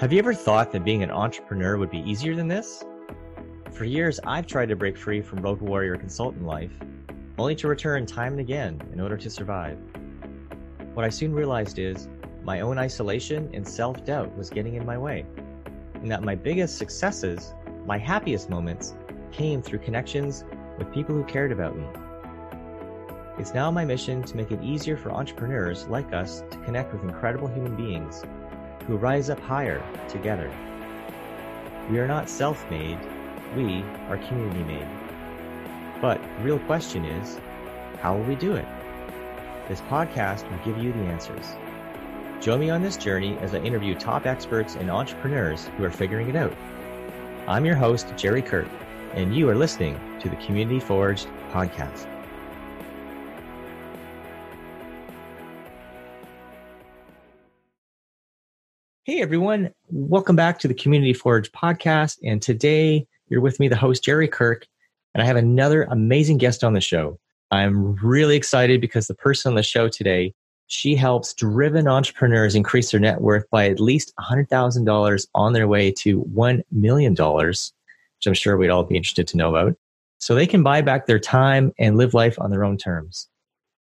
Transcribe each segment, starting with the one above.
Have you ever thought that being an entrepreneur would be easier than this? For years, I've tried to break free from road warrior consultant life, only to return time and again in order to survive. What I soon realized is my own isolation and self doubt was getting in my way, and that my biggest successes, my happiest moments, came through connections with people who cared about me. It's now my mission to make it easier for entrepreneurs like us to connect with incredible human beings who rise up higher together. We are not self made, we are community made. But the real question is how will we do it? This podcast will give you the answers. Join me on this journey as I interview top experts and entrepreneurs who are figuring it out. I'm your host, Jerry Kirk, and you are listening to the Community Forged podcast. Hey everyone, welcome back to the Community Forge podcast. And today you're with me, the host, Jerry Kirk, and I have another amazing guest on the show. I'm really excited because the person on the show today, she helps driven entrepreneurs increase their net worth by at least $100,000 on their way to $1 million, which I'm sure we'd all be interested to know about. So they can buy back their time and live life on their own terms.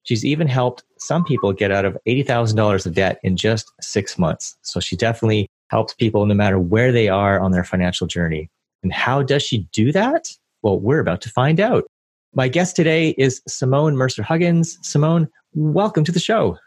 She's even helped some people get out of $80,000 of debt in just six months. So she definitely helps people no matter where they are on their financial journey. And how does she do that? Well, we're about to find out. My guest today is Simone Mercer Huggins. Simone, welcome to the show.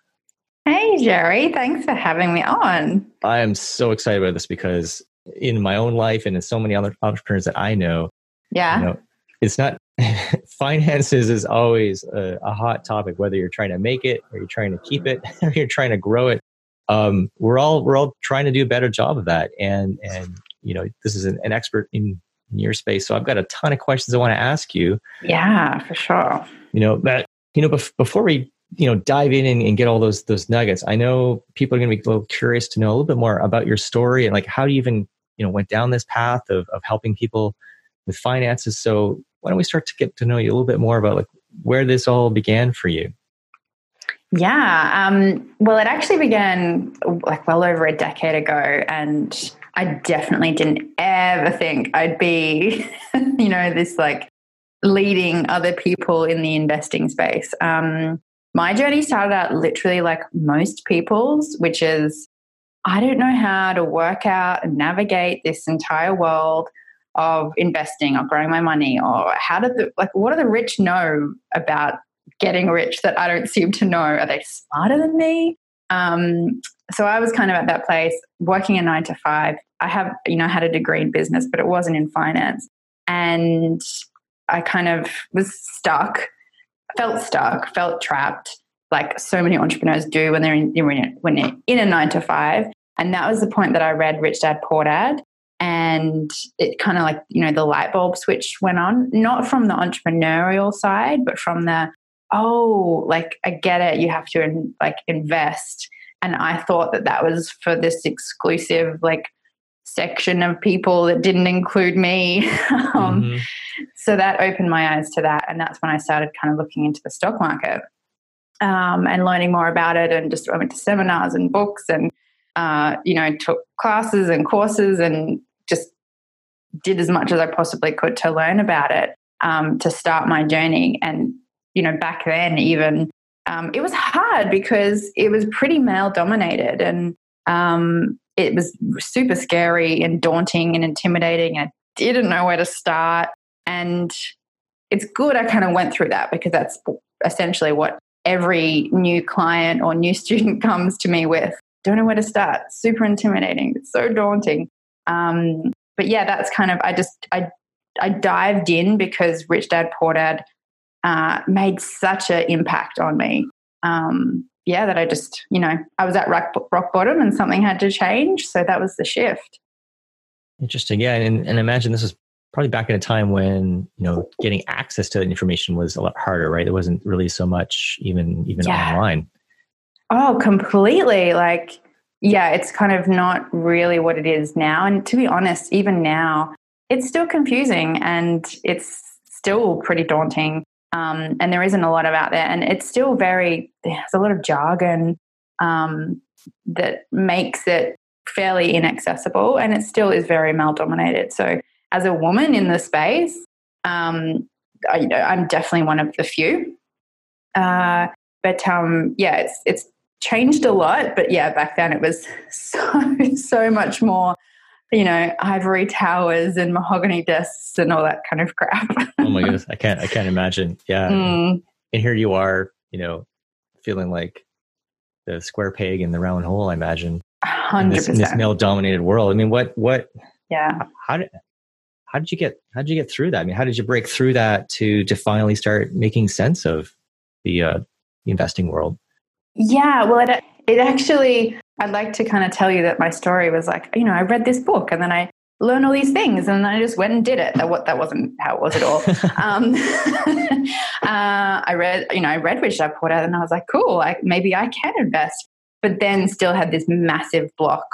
Hey, Jerry. Thanks for having me on. I am so excited about this because in my own life and in so many other entrepreneurs that I know, yeah, you know, it's not finances is always a, a, hot topic, whether you're trying to make it or you're trying to keep it or you're trying to grow it. Um, we're all we're all trying to do a better job of that, and and you know this is an, an expert in, in your space, so I've got a ton of questions I want to ask you. Yeah, for sure. You know, but you know, bef- before we you know dive in and, and, get all those those nuggets, I know people are going to be a little curious to know a little bit more about your story and like how you even you know went down this path of of helping people with finances. So why don't we start to get to know you a little bit more about like where this all began for you? Yeah, um, well, it actually began like well over a decade ago, and I definitely didn't ever think I'd be, you know, this like leading other people in the investing space. Um, my journey started out literally like most people's, which is I don't know how to work out and navigate this entire world of investing or growing my money or how did the like what do the rich know about getting rich that I don't seem to know? Are they smarter than me? Um, so I was kind of at that place working a nine to five. I have, you know, had a degree in business, but it wasn't in finance. And I kind of was stuck, felt stuck, felt trapped, like so many entrepreneurs do when they're in, when they're in a nine to five. And that was the point that I read Rich Dad Poor Dad and it kind of like you know the light bulb switch went on not from the entrepreneurial side but from the oh like i get it you have to in, like invest and i thought that that was for this exclusive like section of people that didn't include me um, mm-hmm. so that opened my eyes to that and that's when i started kind of looking into the stock market um, and learning more about it and just I went to seminars and books and uh, you know, took classes and courses and did as much as I possibly could to learn about it um, to start my journey. And, you know, back then, even um, it was hard because it was pretty male dominated and um, it was super scary and daunting and intimidating. I didn't know where to start. And it's good I kind of went through that because that's essentially what every new client or new student comes to me with don't know where to start. Super intimidating. It's so daunting. Um, but yeah, that's kind of I just I I dived in because Rich Dad Poor Dad uh, made such an impact on me. Um, yeah, that I just you know I was at rock, rock bottom and something had to change. So that was the shift. Interesting. Yeah, and and imagine this is probably back in a time when you know getting access to the information was a lot harder, right? There wasn't really so much even even yeah. online. Oh, completely. Like, yeah, it's kind of not really what it is now. And to be honest, even now, it's still confusing and it's still pretty daunting. Um, and there isn't a lot of out there. And it's still very, there's a lot of jargon um, that makes it fairly inaccessible and it still is very male dominated. So, as a woman in the space, um, I, you know, I'm definitely one of the few. Uh, but um, yeah, it's it's changed a lot. But yeah, back then it was so so much more. You know, ivory towers and mahogany desks and all that kind of crap. oh my goodness, I can't I can't imagine. Yeah, mm. and here you are, you know, feeling like the square peg in the round hole. I imagine. Hundred percent. In this male dominated world. I mean, what what? Yeah. How did how did you get how did you get through that? I mean, how did you break through that to to finally start making sense of the uh, the investing world? Yeah, well, it it actually I'd like to kind of tell you that my story was like you know I read this book and then I learned all these things and then I just went and did it. That what that wasn't how it was at all. um, uh, I read you know I read Rich Dad Poor Dad and I was like cool, like maybe I can invest, but then still had this massive block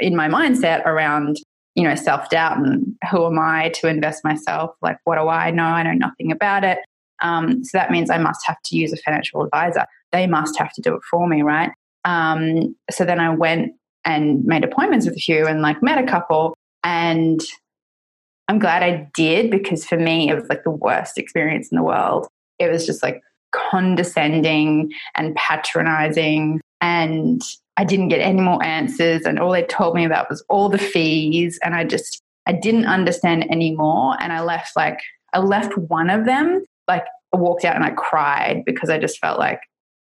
in my mindset around you know, self doubt and who am I to invest myself? Like, what do I know? I know nothing about it. Um, so that means I must have to use a financial advisor. They must have to do it for me, right? Um, so then I went and made appointments with a few and like met a couple. And I'm glad I did because for me, it was like the worst experience in the world. It was just like condescending and patronizing and I didn't get any more answers, and all they told me about was all the fees, and I just I didn't understand anymore, and I left like I left one of them like I walked out and I cried because I just felt like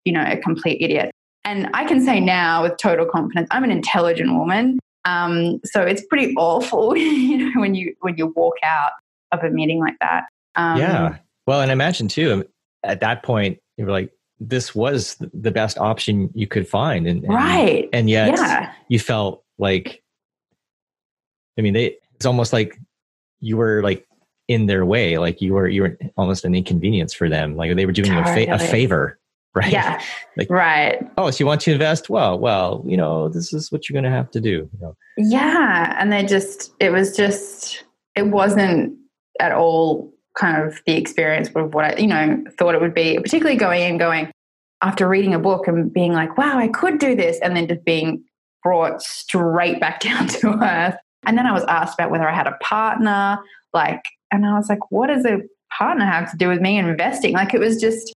you know a complete idiot. And I can say now with total confidence, I'm an intelligent woman. Um, so it's pretty awful, you know, when you when you walk out of a meeting like that. Um, yeah. Well, and imagine too at that point you were like, this was the best option you could find and, and right and yet yeah. you felt like i mean they it's almost like you were like in their way like you were you were almost an inconvenience for them like they were doing totally. you a, fa- a favor right yeah like right oh so you want to invest well well you know this is what you're going to have to do you know? yeah and they just it was just it wasn't at all kind of the experience of what I, you know, thought it would be, particularly going in, going after reading a book and being like, wow, I could do this. And then just being brought straight back down to earth. And then I was asked about whether I had a partner, like, and I was like, what does a partner have to do with me investing? Like, it was just,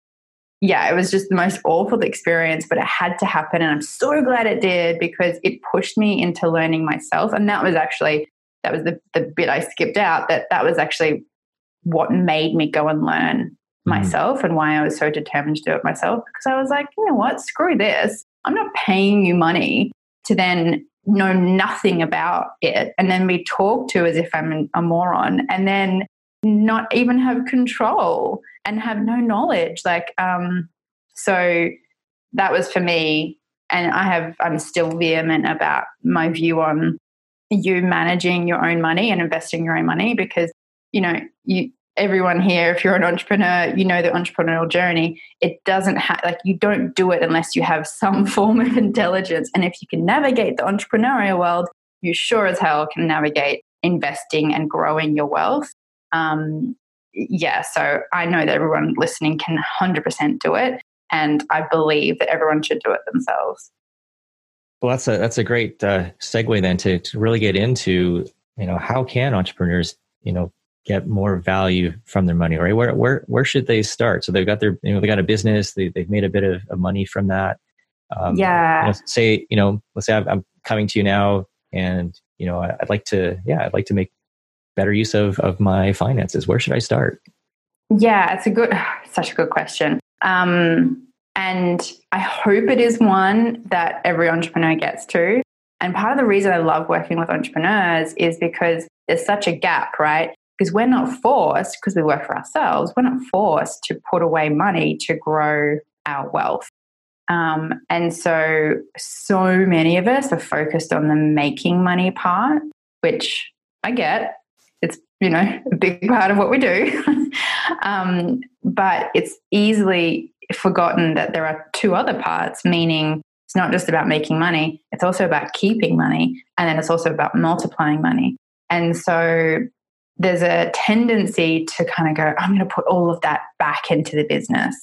yeah, it was just the most awful experience, but it had to happen. And I'm so glad it did because it pushed me into learning myself. And that was actually, that was the, the bit I skipped out, that that was actually what made me go and learn mm-hmm. myself mm. and why I was so determined to do it myself. Because I was like, you know what, screw this. I'm not paying you money to then know nothing about it and then be talked to as if I'm a moron and then not even have control and have no knowledge. Like, um, so that was for me. And I have, I'm still vehement about my view on you managing your own money and investing your own money because you know, you everyone here, if you're an entrepreneur, you know the entrepreneurial journey. It doesn't have like you don't do it unless you have some form of intelligence. And if you can navigate the entrepreneurial world, you sure as hell can navigate investing and growing your wealth. Um, yeah, so I know that everyone listening can 100% do it. And I believe that everyone should do it themselves. Well, that's a that's a great uh, segue then to, to really get into you know how can entrepreneurs you know get more value from their money, right? Where where where should they start? So they've got their you know they got a business, they they've made a bit of, of money from that. Um, yeah. You know, say you know, let's say I'm coming to you now, and you know I'd like to yeah I'd like to make better use of of my finances. Where should I start? Yeah, it's a good, such a good question. Um, and I hope it is one that every entrepreneur gets to. And part of the reason I love working with entrepreneurs is because there's such a gap, right? because we're not forced, because we work for ourselves, we're not forced to put away money to grow our wealth. Um, and so, so many of us are focused on the making money part, which I get. You know, a big part of what we do. um, but it's easily forgotten that there are two other parts, meaning it's not just about making money, it's also about keeping money. And then it's also about multiplying money. And so there's a tendency to kind of go, I'm going to put all of that back into the business.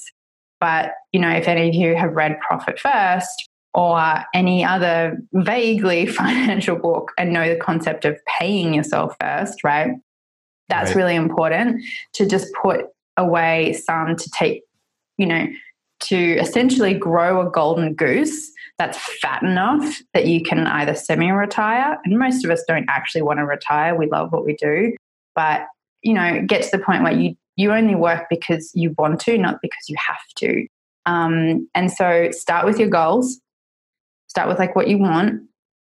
But, you know, if any of you have read Profit First, or any other vaguely financial book and know the concept of paying yourself first, right? That's right. really important to just put away some to take, you know, to essentially grow a golden goose that's fat enough that you can either semi retire. And most of us don't actually want to retire. We love what we do. But, you know, get to the point where you, you only work because you want to, not because you have to. Um, and so start with your goals, start with like what you want,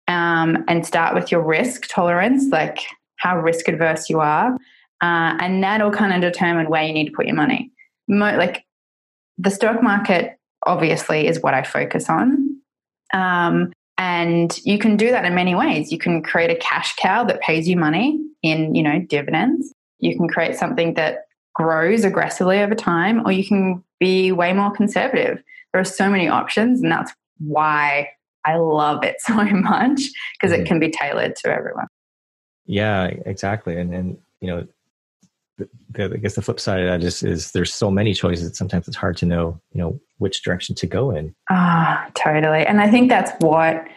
um, and start with your risk tolerance, like how risk adverse you are. Uh, and that'll kind of determine where you need to put your money. Mo- like the stock market, obviously, is what I focus on. Um, and you can do that in many ways. You can create a cash cow that pays you money in, you know, dividends. You can create something that grows aggressively over time, or you can be way more conservative. There are so many options, and that's why I love it so much because it mm. can be tailored to everyone. Yeah, exactly. And and you know, the, I guess the flip side of that is is there's so many choices. that Sometimes it's hard to know, you know, which direction to go in. Ah, oh, totally. And I think that's what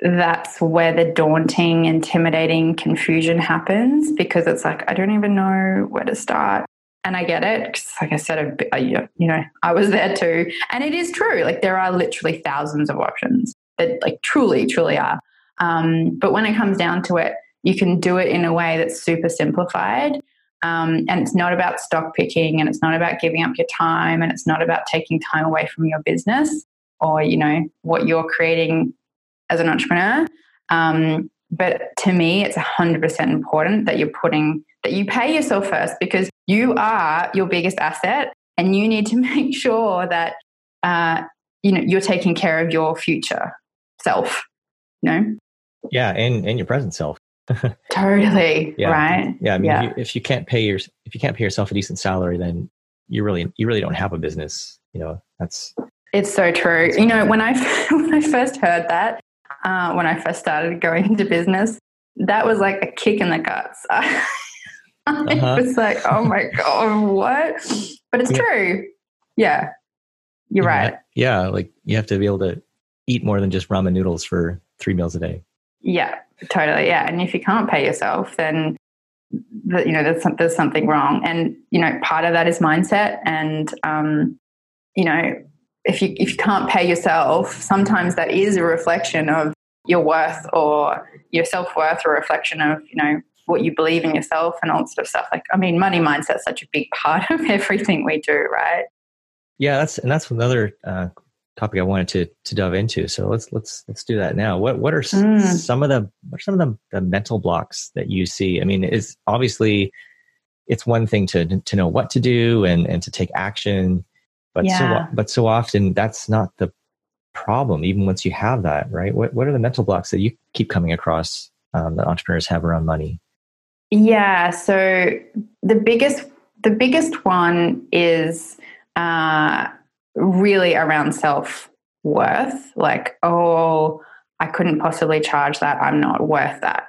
that's where the daunting, intimidating confusion happens because it's like I don't even know where to start. And I get it because, like I said, you know, I was there too, and it is true. Like there are literally thousands of options that, like, truly, truly are. Um, but when it comes down to it, you can do it in a way that's super simplified um, and it's not about stock picking and it's not about giving up your time and it's not about taking time away from your business or, you know, what you're creating as an entrepreneur. Um, but to me, it's 100% important that you're putting, that you pay yourself first because you are your biggest asset and you need to make sure that, uh, you know, you're taking care of your future self, you know? Yeah. And, and your present self totally. Yeah. Right. Yeah. I mean, yeah. If, you, if, you, can't pay your if you can't pay yourself a decent salary, then you really you really don't have a business. You know, that's it's so true. You know, when I when I first heard that, uh, when I first started going into business, that was like a kick in the guts. I uh-huh. was like, oh my god, what? But it's yeah. true. Yeah, you're yeah. right. Yeah, like you have to be able to eat more than just ramen noodles for three meals a day. Yeah, totally. Yeah, and if you can't pay yourself, then the, you know there's there's something wrong, and you know part of that is mindset, and um, you know if you if you can't pay yourself, sometimes that is a reflection of your worth or your self worth, or a reflection of you know what you believe in yourself and all that sort of stuff. Like, I mean, money mindset is such a big part of everything we do, right? Yeah, that's and that's another uh, topic I wanted to to dive into. So let's let's let's do that now. What what are mm. some of the what are some of the, the mental blocks that you see? I mean, is obviously it's one thing to to know what to do and and to take action, but yeah. so but so often that's not the problem. Even once you have that, right? What what are the mental blocks that you keep coming across um, that entrepreneurs have around money? Yeah. So the biggest the biggest one is. Uh, really around self worth, like, oh, I couldn't possibly charge that. I'm not worth that.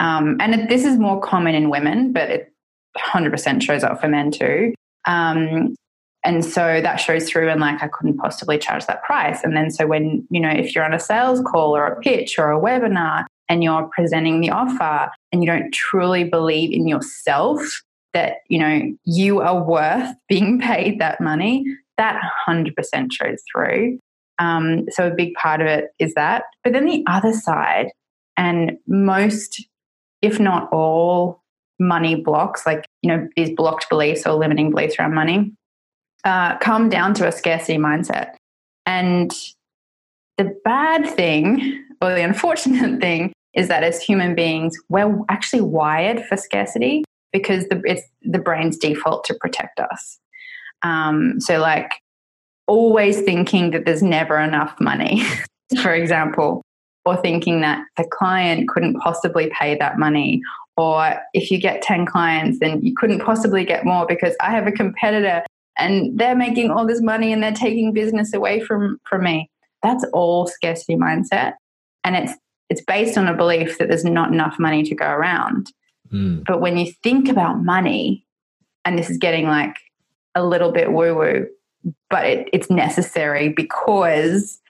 Um, and it, this is more common in women, but it 100% shows up for men too. Um, and so that shows through and like i couldn't possibly charge that price and then so when you know if you're on a sales call or a pitch or a webinar and you're presenting the offer and you don't truly believe in yourself that you know you are worth being paid that money that 100% shows through. Um, so a big part of it is that. But then the other side, and most, if not all, money blocks, like, you know, these blocked beliefs or limiting beliefs around money, uh, come down to a scarcity mindset. And the bad thing, or the unfortunate thing, is that as human beings, we're actually wired for scarcity because the, it's the brain's default to protect us. Um, so, like, always thinking that there's never enough money, for example, or thinking that the client couldn't possibly pay that money. Or if you get 10 clients, then you couldn't possibly get more because I have a competitor and they're making all this money and they're taking business away from, from me. That's all scarcity mindset. And it's it's based on a belief that there's not enough money to go around. Mm. But when you think about money, and this is getting like a little bit woo woo, but it, it's necessary because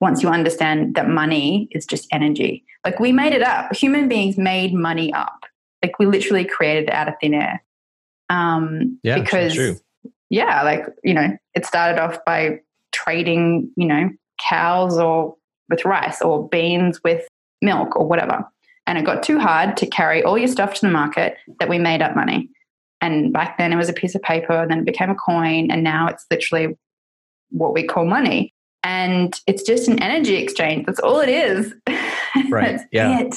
once you understand that money is just energy. Like we made it up. Human beings made money up. Like we literally created it out of thin air. Um, yeah, because true. yeah, like you know, it started off by trading, you know, cows or with rice or beans with milk or whatever. And it got too hard to carry all your stuff to the market that we made up money. And back then it was a piece of paper, and then it became a coin, and now it's literally what we call money. And it's just an energy exchange. That's all it is. Right. Yeah. it.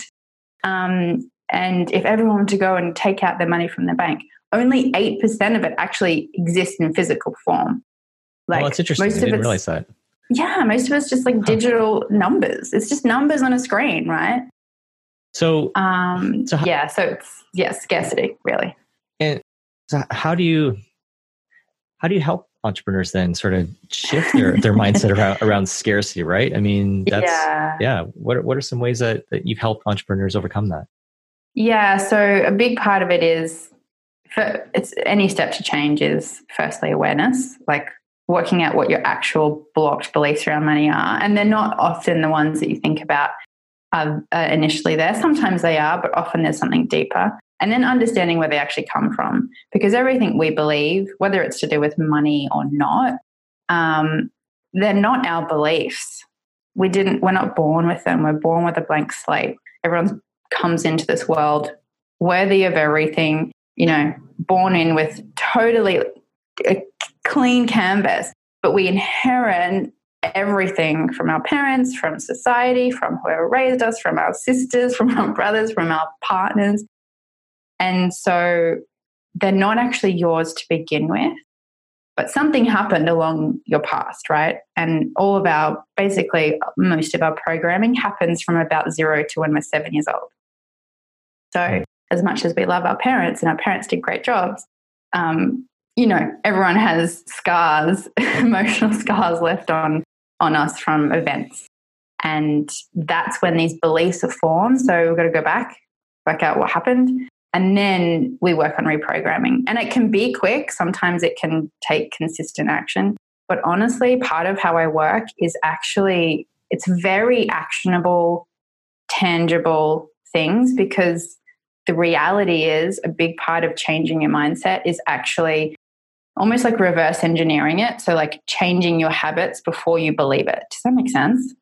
Um, and if everyone were to go and take out their money from their bank, only 8% of it actually exists in physical form. Like well, that's interesting. Most I didn't realize that. Yeah, most of it's just like digital numbers. It's just numbers on a screen, right? So, um, so how, yeah, so it's yeah, scarcity really. And so, how do you how do you help entrepreneurs then sort of shift their, their mindset around, around scarcity, right? I mean, that's, yeah. yeah. What, are, what are some ways that, that you've helped entrepreneurs overcome that? Yeah. So a big part of it is for, it's any step to change is firstly awareness, like working out what your actual blocked beliefs around money are. And they're not often the ones that you think about uh, initially there. Sometimes they are, but often there's something deeper and then understanding where they actually come from. Because everything we believe, whether it's to do with money or not, um, they're not our beliefs. We didn't. We're not born with them. We're born with a blank slate. Everyone comes into this world worthy of everything. You know, born in with totally a clean canvas, but we inherit everything from our parents, from society, from whoever raised us, from our sisters, from our brothers, from our partners. And so they're not actually yours to begin with, but something happened along your past, right? And all of our, basically, most of our programming happens from about zero to when we're seven years old. So, as much as we love our parents and our parents did great jobs, um, you know, everyone has scars, emotional scars left on on us from events. And that's when these beliefs are formed. So we've got to go back, work out what happened, and then we work on reprogramming. And it can be quick, sometimes it can take consistent action. But honestly, part of how I work is actually it's very actionable, tangible things because the reality is a big part of changing your mindset is actually almost like reverse engineering it. So, like changing your habits before you believe it. Does that make sense?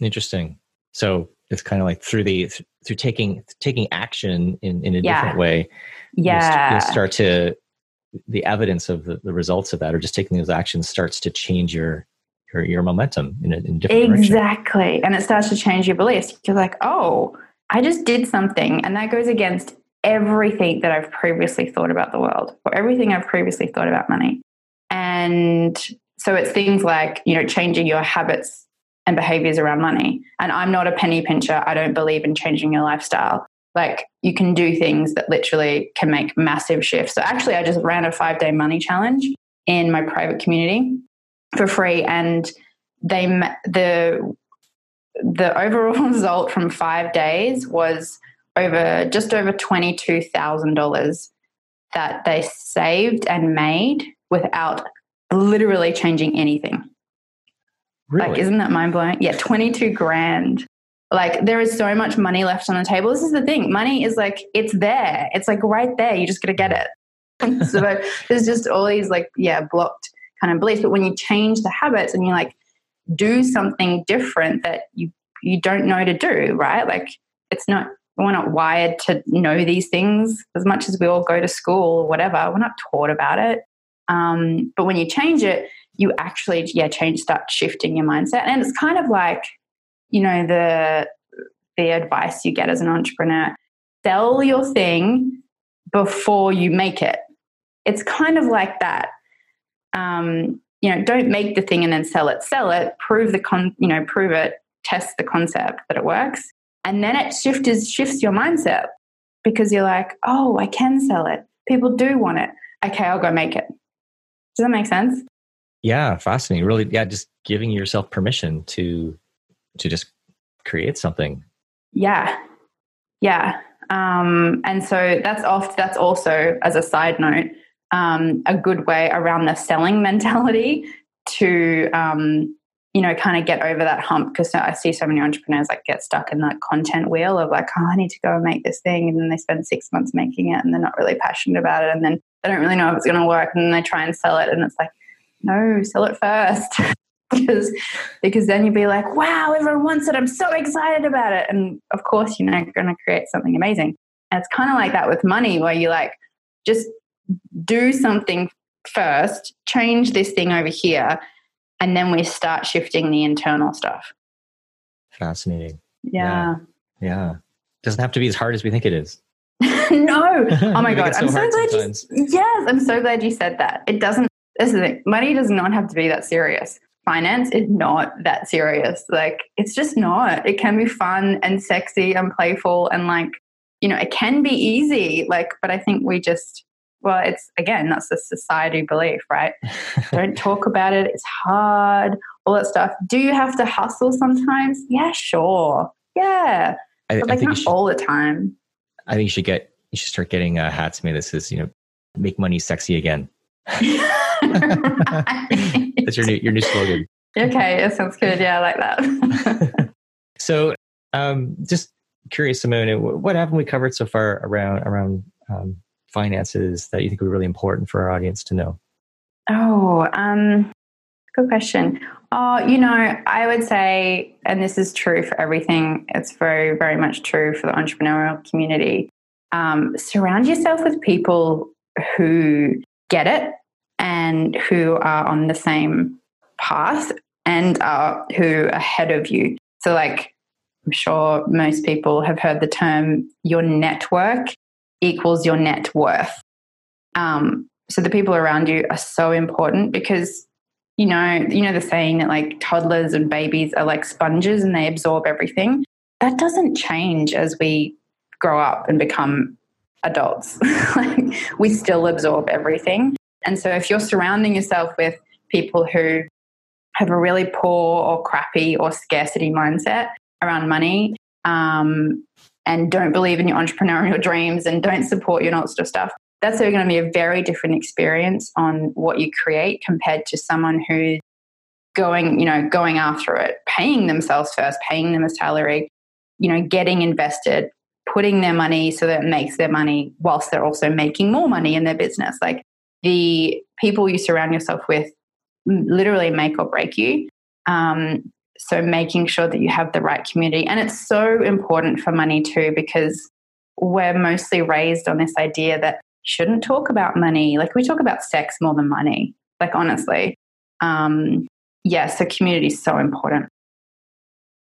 Interesting. So, it's kind of like through the through taking taking action in in a yeah. different way yeah. you start to the evidence of the, the results of that or just taking those actions starts to change your your, your momentum in a, in a different exactly. Direction. and it starts to change your beliefs. You're like oh i just did something. And that goes against everything that i've previously thought about the world or everything i've previously thought about money. And so it's things like you know changing your habits and behaviors around money. And I'm not a penny pincher. I don't believe in changing your lifestyle. Like you can do things that literally can make massive shifts. So actually, I just ran a five day money challenge in my private community for free, and they the the overall result from five days was over just over twenty two thousand dollars that they saved and made without literally changing anything. Really? Like, isn't that mind blowing? Yeah, 22 grand. Like, there is so much money left on the table. This is the thing money is like, it's there. It's like right there. You just got to get it. so there's just all these, like, yeah, blocked kind of beliefs. But when you change the habits and you like do something different that you, you don't know to do, right? Like, it's not, we're not wired to know these things as much as we all go to school or whatever. We're not taught about it. Um, but when you change it, you actually yeah change start shifting your mindset. And it's kind of like you know the the advice you get as an entrepreneur sell your thing before you make it. It's kind of like that. Um, you know don't make the thing and then sell it. Sell it prove the con you know prove it test the concept that it works. And then it shifts shifts your mindset because you're like oh i can sell it. People do want it. Okay i'll go make it. Does that make sense yeah, fascinating. Really, yeah, just giving yourself permission to to just create something. Yeah, yeah. Um, and so that's off. That's also, as a side note, um, a good way around the selling mentality to um, you know, kind of get over that hump because I see so many entrepreneurs like get stuck in that content wheel of like, oh, I need to go and make this thing. And then they spend six months making it and they're not really passionate about it. And then they don't really know if it's going to work. And then they try and sell it. And it's like, no, sell it first. because because then you'd be like, wow, everyone wants it. I'm so excited about it. And of course, you're not going to create something amazing. And it's kind of like that with money, where you like just do something first, change this thing over here, and then we start shifting the internal stuff. Fascinating. Yeah. Yeah. yeah. Doesn't have to be as hard as we think it is. no. Oh my god. So I'm so glad sometimes. you Yes, I'm so glad you said that. It doesn't this is it. Money does not have to be that serious. Finance is not that serious. Like it's just not. It can be fun and sexy and playful and like, you know, it can be easy. Like, but I think we just well, it's again, that's the society belief, right? Don't talk about it. It's hard, all that stuff. Do you have to hustle sometimes? Yeah, sure. Yeah. I, but like not should, all the time. I think you should get, you should start getting uh, hats made that says, you know, make money sexy again. That's your new, your new slogan. Okay. It sounds good. Yeah. I like that. so, um, just curious, Simone, what haven't we covered so far around, around, um, finances that you think would be really important for our audience to know? Oh, um, good question. Oh, you know, I would say, and this is true for everything, it's very, very much true for the entrepreneurial community. Um, surround yourself with people who get it and who are on the same path and are who are ahead of you. So, like, I'm sure most people have heard the term your network equals your net worth. Um, so the people around you are so important because you know you know the saying that like toddlers and babies are like sponges and they absorb everything. That doesn't change as we grow up and become adults. like we still absorb everything. And so if you're surrounding yourself with people who have a really poor or crappy or scarcity mindset around money, um, and don't believe in your entrepreneurial dreams and don't support you and all that sort of stuff, that's going to be a very different experience on what you create compared to someone who's going, you know, going after it, paying themselves first, paying them a salary, you know, getting invested, putting their money so that it makes their money whilst they're also making more money in their business. Like the people you surround yourself with literally make or break you. Um, so making sure that you have the right community. And it's so important for money too, because we're mostly raised on this idea that shouldn't talk about money. Like we talk about sex more than money, like honestly. Um, yeah, so community is so important.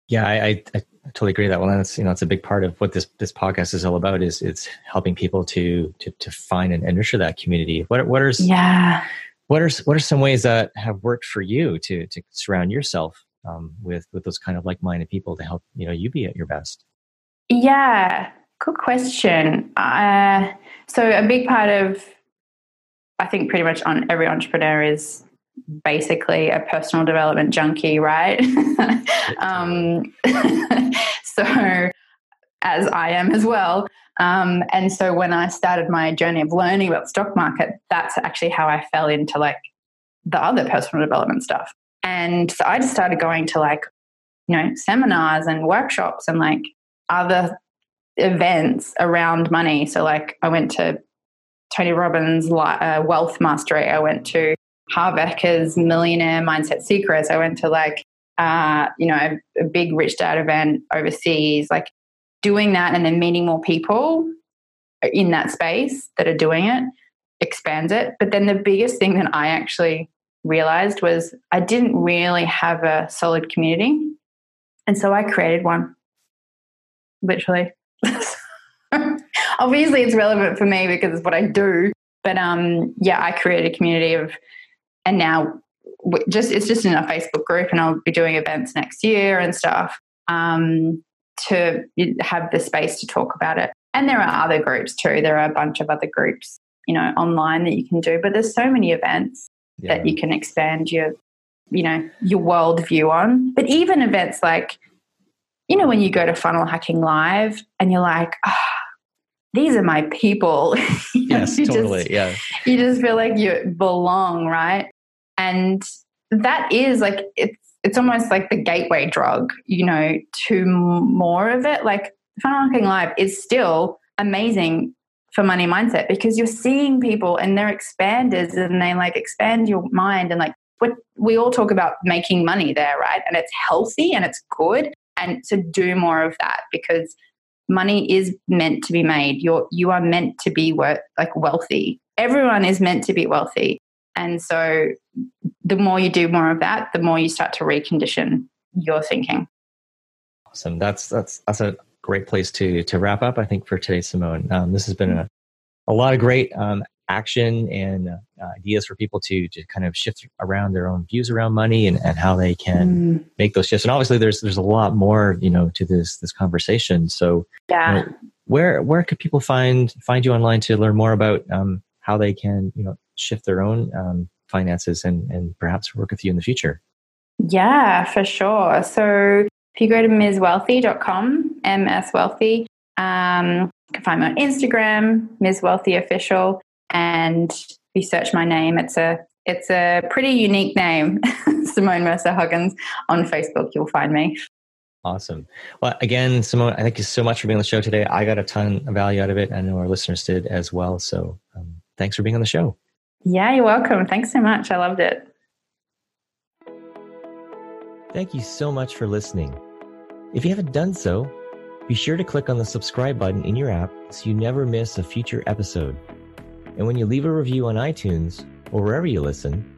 Yeah, I, I, I totally agree with that. Well, that's you know, it's a big part of what this this podcast is all about. Is it's helping people to to to find and nurture that community. What what are yeah what are what are some ways that have worked for you to to surround yourself um, with with those kind of like minded people to help you know you be at your best? Yeah, good question. Uh, so a big part of I think pretty much on every entrepreneur is basically a personal development junkie, right? um, so as I am as well. Um, and so when I started my journey of learning about the stock market, that's actually how I fell into like the other personal development stuff. And so I just started going to like, you know, seminars and workshops and like other events around money. So, like, I went to Tony Robbins' uh, Wealth Mastery. I went to Harv Eker's Millionaire Mindset Secrets. I went to like, uh, you know, a, a big Rich Dad event overseas. Like, doing that and then meeting more people in that space that are doing it expands it. But then the biggest thing that I actually realized was I didn't really have a solid community. And so I created one, literally. Obviously, it's relevant for me because it's what I do. But um, yeah, I created a community of, and now just it's just in a Facebook group, and I'll be doing events next year and stuff um, to have the space to talk about it. And there are other groups too. There are a bunch of other groups, you know, online that you can do. But there's so many events yeah. that you can expand your you know your worldview on but even events like you know when you go to funnel hacking live and you're like oh, these are my people yes totally just, yeah you just feel like you belong right and that is like it's it's almost like the gateway drug, you know, to more of it. Like funnel marketing live is still amazing for money mindset because you're seeing people and they're expanders and they like expand your mind and like what we all talk about making money there, right? And it's healthy and it's good. And to do more of that because money is meant to be made. You're you are meant to be worth like wealthy. Everyone is meant to be wealthy. And so the more you do more of that, the more you start to recondition your thinking. Awesome. That's that's that's a great place to to wrap up. I think for today, Simone. Um, this has been a a lot of great um, action and uh, ideas for people to to kind of shift around their own views around money and, and how they can mm. make those shifts. And obviously, there's there's a lot more you know to this this conversation. So yeah, you know, where where could people find find you online to learn more about um, how they can you know shift their own um, finances and and perhaps work with you in the future? Yeah, for sure. So if you go to mswealthy.com, MS Wealthy, um, you can find me on Instagram, Ms. Wealthy Official, and if you search my name, it's a it's a pretty unique name, Simone Mercer Huggins. On Facebook, you'll find me. Awesome. Well, again, Simone, I thank you so much for being on the show today. I got a ton of value out of it. I know our listeners did as well. So um, thanks for being on the show. Yeah, you're welcome. Thanks so much. I loved it. Thank you so much for listening. If you haven't done so, be sure to click on the subscribe button in your app so you never miss a future episode. And when you leave a review on iTunes or wherever you listen,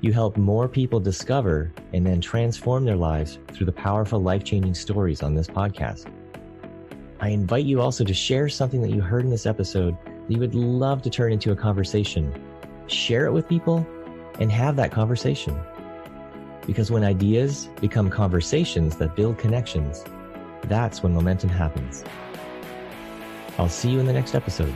you help more people discover and then transform their lives through the powerful life changing stories on this podcast. I invite you also to share something that you heard in this episode that you would love to turn into a conversation. Share it with people and have that conversation. Because when ideas become conversations that build connections, that's when momentum happens. I'll see you in the next episode.